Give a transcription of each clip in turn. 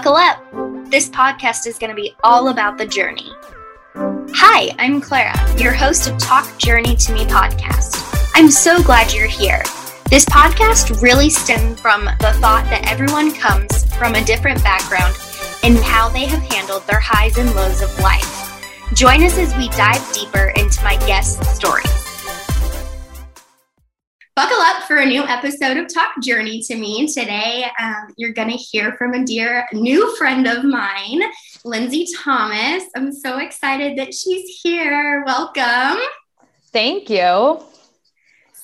Buckle up! This podcast is going to be all about the journey. Hi, I'm Clara, your host of Talk Journey to Me podcast. I'm so glad you're here. This podcast really stemmed from the thought that everyone comes from a different background and how they have handled their highs and lows of life. Join us as we dive deeper into my guest's stories. For a new episode of Talk Journey to Me. Today, um, you're going to hear from a dear new friend of mine, Lindsay Thomas. I'm so excited that she's here. Welcome. Thank you.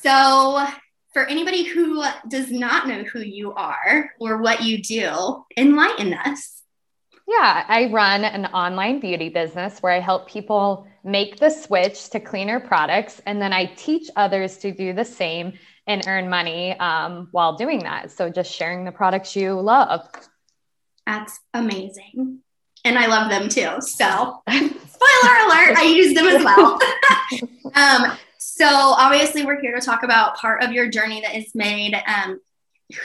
So, for anybody who does not know who you are or what you do, enlighten us. Yeah, I run an online beauty business where I help people make the switch to cleaner products. And then I teach others to do the same and earn money um, while doing that. So just sharing the products you love. That's amazing. And I love them too. So, spoiler alert, I use them as well. um, so obviously, we're here to talk about part of your journey that is made um,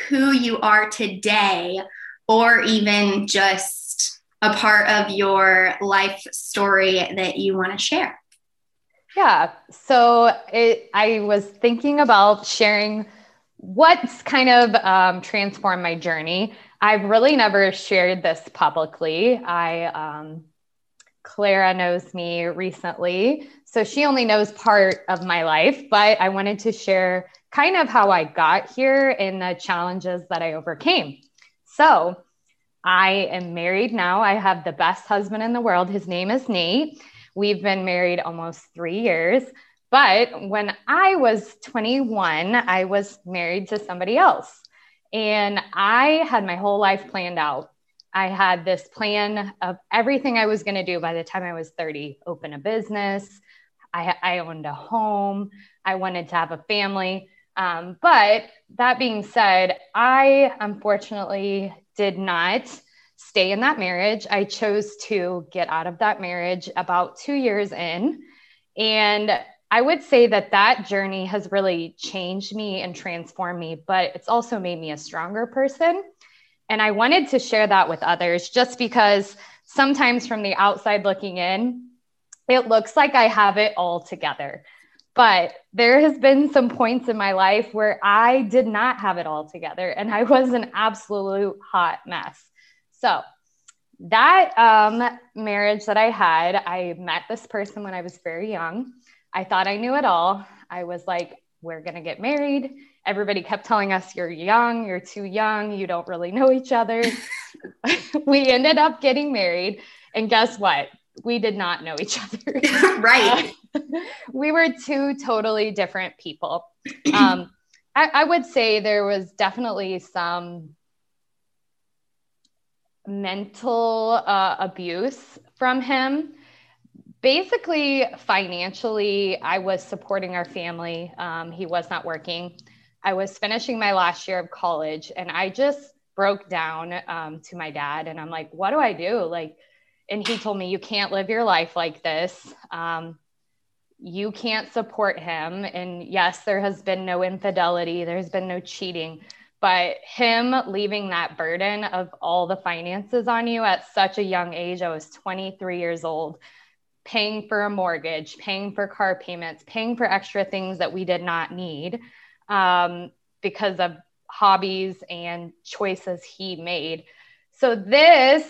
who you are today, or even just a part of your life story that you want to share. Yeah. So it, I was thinking about sharing what's kind of um, transformed my journey. I've really never shared this publicly. I, um, Clara knows me recently, so she only knows part of my life, but I wanted to share kind of how I got here and the challenges that I overcame. So, I am married now. I have the best husband in the world. His name is Nate. We've been married almost three years. But when I was 21, I was married to somebody else. And I had my whole life planned out. I had this plan of everything I was going to do by the time I was 30 open a business. I, I owned a home. I wanted to have a family. Um, but that being said, I unfortunately did not stay in that marriage. I chose to get out of that marriage about two years in. And I would say that that journey has really changed me and transformed me, but it's also made me a stronger person. And I wanted to share that with others just because sometimes from the outside looking in, it looks like I have it all together. But there has been some points in my life where I did not have it all together and I was an absolute hot mess. So, that um, marriage that I had, I met this person when I was very young. I thought I knew it all. I was like, we're going to get married. Everybody kept telling us you're young you're too young you don't really know each other. We ended up getting married and guess what? We did not know each other. Right. Uh, we were two totally different people. Um, I, I would say there was definitely some mental uh, abuse from him basically financially i was supporting our family um, he was not working I was finishing my last year of college and I just broke down um, to my dad and I'm like, what do I do? Like, and he told me, you can't live your life like this. Um, you can't support him. And yes, there has been no infidelity, there's been no cheating, but him leaving that burden of all the finances on you at such a young age, I was 23 years old, paying for a mortgage, paying for car payments, paying for extra things that we did not need um, because of hobbies and choices he made. So this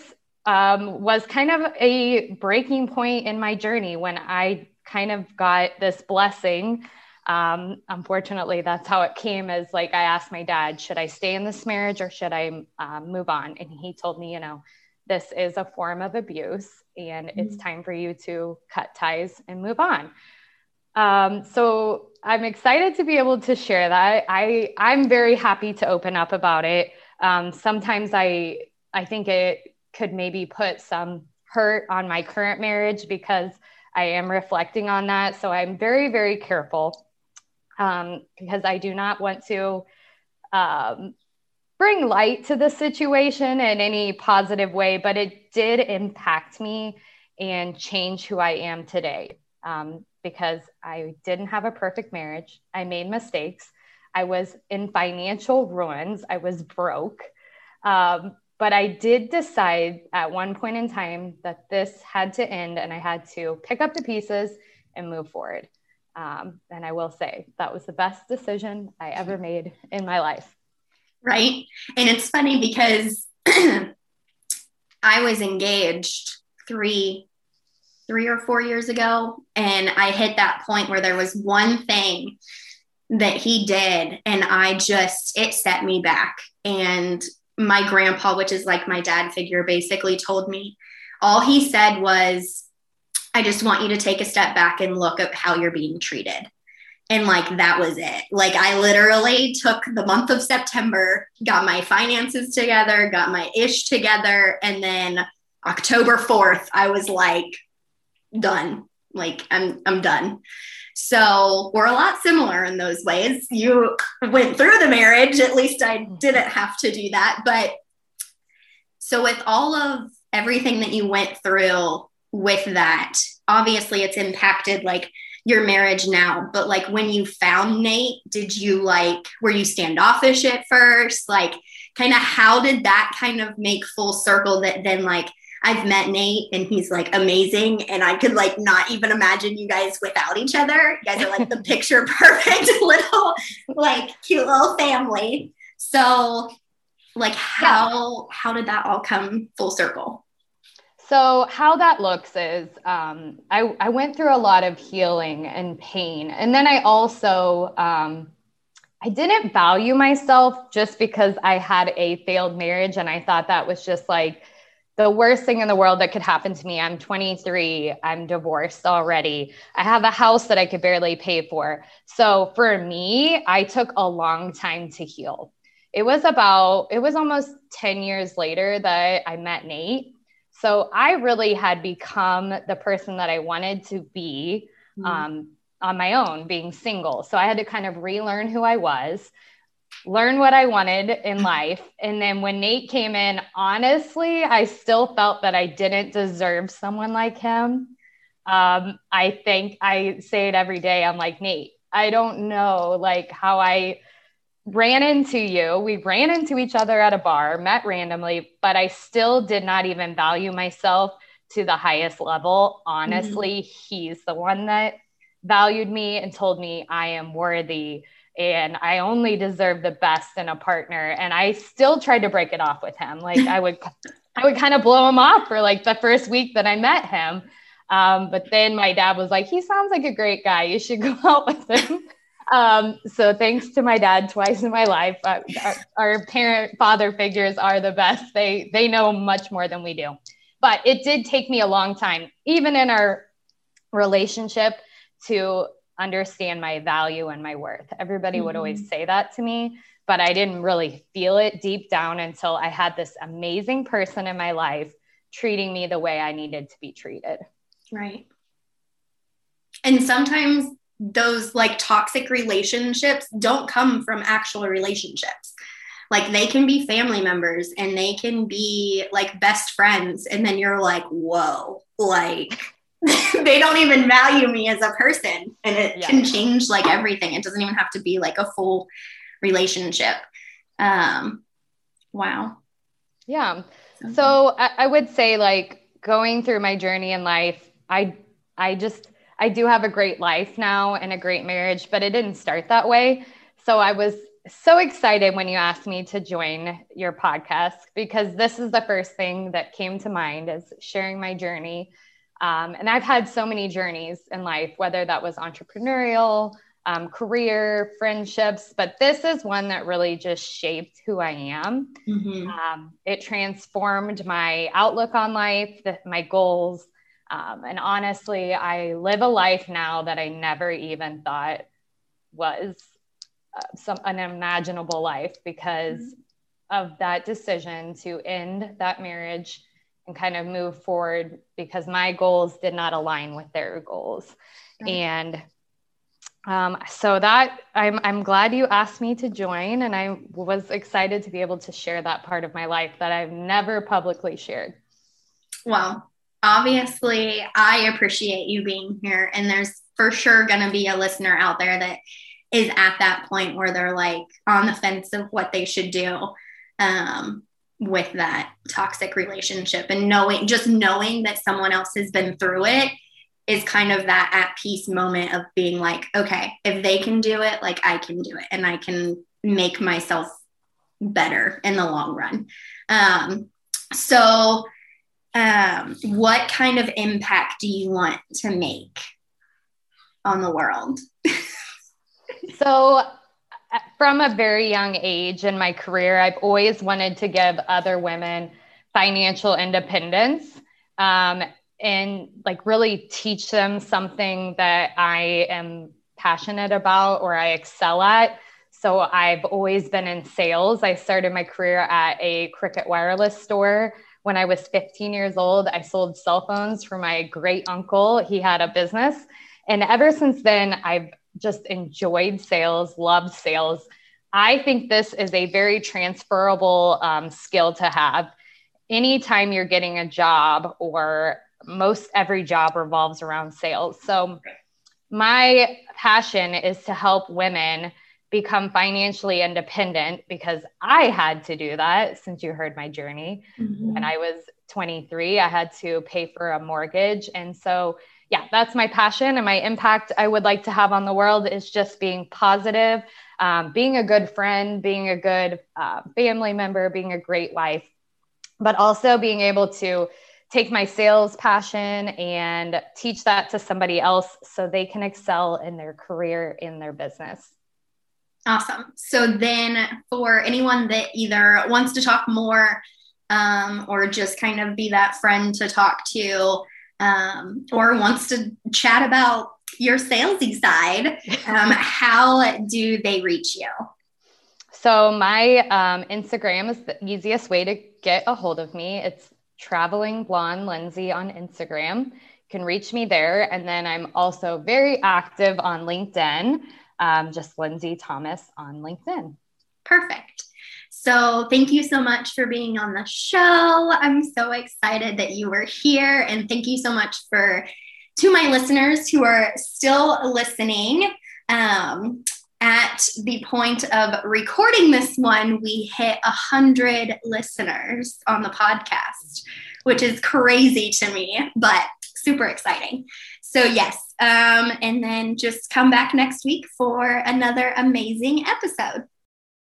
um, was kind of a breaking point in my journey when I kind of got this blessing. Um, unfortunately, that's how it came. As like I asked my dad, should I stay in this marriage or should I um, move on? And he told me, you know, this is a form of abuse, and mm-hmm. it's time for you to cut ties and move on. Um, so I'm excited to be able to share that. I I'm very happy to open up about it. Um, sometimes I I think it could maybe put some hurt on my current marriage because I am reflecting on that. So I'm very very careful um, because I do not want to um, bring light to the situation in any positive way. But it did impact me and change who I am today. Um, because I didn't have a perfect marriage. I made mistakes. I was in financial ruins. I was broke. Um, but I did decide at one point in time that this had to end and I had to pick up the pieces and move forward. Um, and I will say that was the best decision I ever made in my life. Right. And it's funny because I was engaged three three or four years ago and i hit that point where there was one thing that he did and i just it set me back and my grandpa which is like my dad figure basically told me all he said was i just want you to take a step back and look at how you're being treated and like that was it like i literally took the month of september got my finances together got my ish together and then october 4th i was like done. Like I'm I'm done. So we're a lot similar in those ways. You went through the marriage, at least I didn't have to do that. But so with all of everything that you went through with that, obviously it's impacted like your marriage now. But like when you found Nate, did you like were you standoffish at first? Like kind of how did that kind of make full circle that then like I've met Nate and he's like amazing. And I could like not even imagine you guys without each other. You guys are like the picture perfect little, like cute little family. So like how yeah. how did that all come full circle? So how that looks is um, I, I went through a lot of healing and pain. And then I also um, I didn't value myself just because I had a failed marriage and I thought that was just like the worst thing in the world that could happen to me. I'm 23. I'm divorced already. I have a house that I could barely pay for. So for me, I took a long time to heal. It was about, it was almost 10 years later that I met Nate. So I really had become the person that I wanted to be mm-hmm. um, on my own, being single. So I had to kind of relearn who I was learn what I wanted in life. And then when Nate came in, honestly, I still felt that I didn't deserve someone like him. Um, I think I say it every day. I'm like, Nate, I don't know like how I ran into you. We ran into each other at a bar, met randomly, but I still did not even value myself to the highest level. Honestly, mm-hmm. he's the one that valued me and told me I am worthy and I only deserve the best in a partner. And I still tried to break it off with him. Like I would, I would kind of blow him off for like the first week that I met him. Um, but then my dad was like, he sounds like a great guy. You should go out with him. Um, so thanks to my dad twice in my life, uh, our, our parent father figures are the best. They, they know much more than we do, but it did take me a long time, even in our relationship to understand my value and my worth. Everybody mm-hmm. would always mm-hmm. say that to me, but I didn't really feel it deep down until I had this amazing person in my life treating me the way I needed to be treated. Right. And sometimes those like toxic relationships don't come from actual relationships. Like they can be family members and they can be like best friends. And then you're like, whoa, like they don't even value me as a person and it yeah. can change like everything it doesn't even have to be like a full relationship um wow yeah so I, I would say like going through my journey in life i i just i do have a great life now and a great marriage but it didn't start that way so i was so excited when you asked me to join your podcast because this is the first thing that came to mind is sharing my journey um, and I've had so many journeys in life, whether that was entrepreneurial, um, career, friendships, but this is one that really just shaped who I am. Mm-hmm. Um, it transformed my outlook on life, the, my goals. Um, and honestly, I live a life now that I never even thought was uh, some an imaginable life because mm-hmm. of that decision to end that marriage and kind of move forward because my goals did not align with their goals. Right. And um, so that I'm, I'm glad you asked me to join, and I was excited to be able to share that part of my life that I've never publicly shared. Well, obviously, I appreciate you being here, and there's for sure going to be a listener out there that is at that point where they're like on the fence of what they should do. Um, with that toxic relationship and knowing just knowing that someone else has been through it is kind of that at peace moment of being like okay if they can do it like i can do it and i can make myself better in the long run um, so um, what kind of impact do you want to make on the world so from a very young age in my career, I've always wanted to give other women financial independence um, and like really teach them something that I am passionate about or I excel at. So I've always been in sales. I started my career at a Cricket Wireless store. When I was 15 years old, I sold cell phones for my great uncle. He had a business. And ever since then, I've just enjoyed sales, loved sales. I think this is a very transferable um, skill to have. Anytime you're getting a job, or most every job revolves around sales. So, my passion is to help women become financially independent because I had to do that since you heard my journey. Mm-hmm. When I was 23, I had to pay for a mortgage. And so, yeah, that's my passion and my impact I would like to have on the world is just being positive, um, being a good friend, being a good uh, family member, being a great wife, but also being able to take my sales passion and teach that to somebody else so they can excel in their career in their business. Awesome. So then, for anyone that either wants to talk more um, or just kind of be that friend to talk to, um, or wants to chat about your salesy side, um, how do they reach you? So my um, Instagram is the easiest way to get a hold of me. It's traveling blonde Lindsay on Instagram. You can reach me there, and then I'm also very active on LinkedIn. Um, just Lindsay Thomas on LinkedIn. Perfect. So, thank you so much for being on the show. I'm so excited that you were here. And thank you so much for to my listeners who are still listening. Um, at the point of recording this one, we hit a hundred listeners on the podcast, which is crazy to me, but super exciting. So yes, um, and then just come back next week for another amazing episode.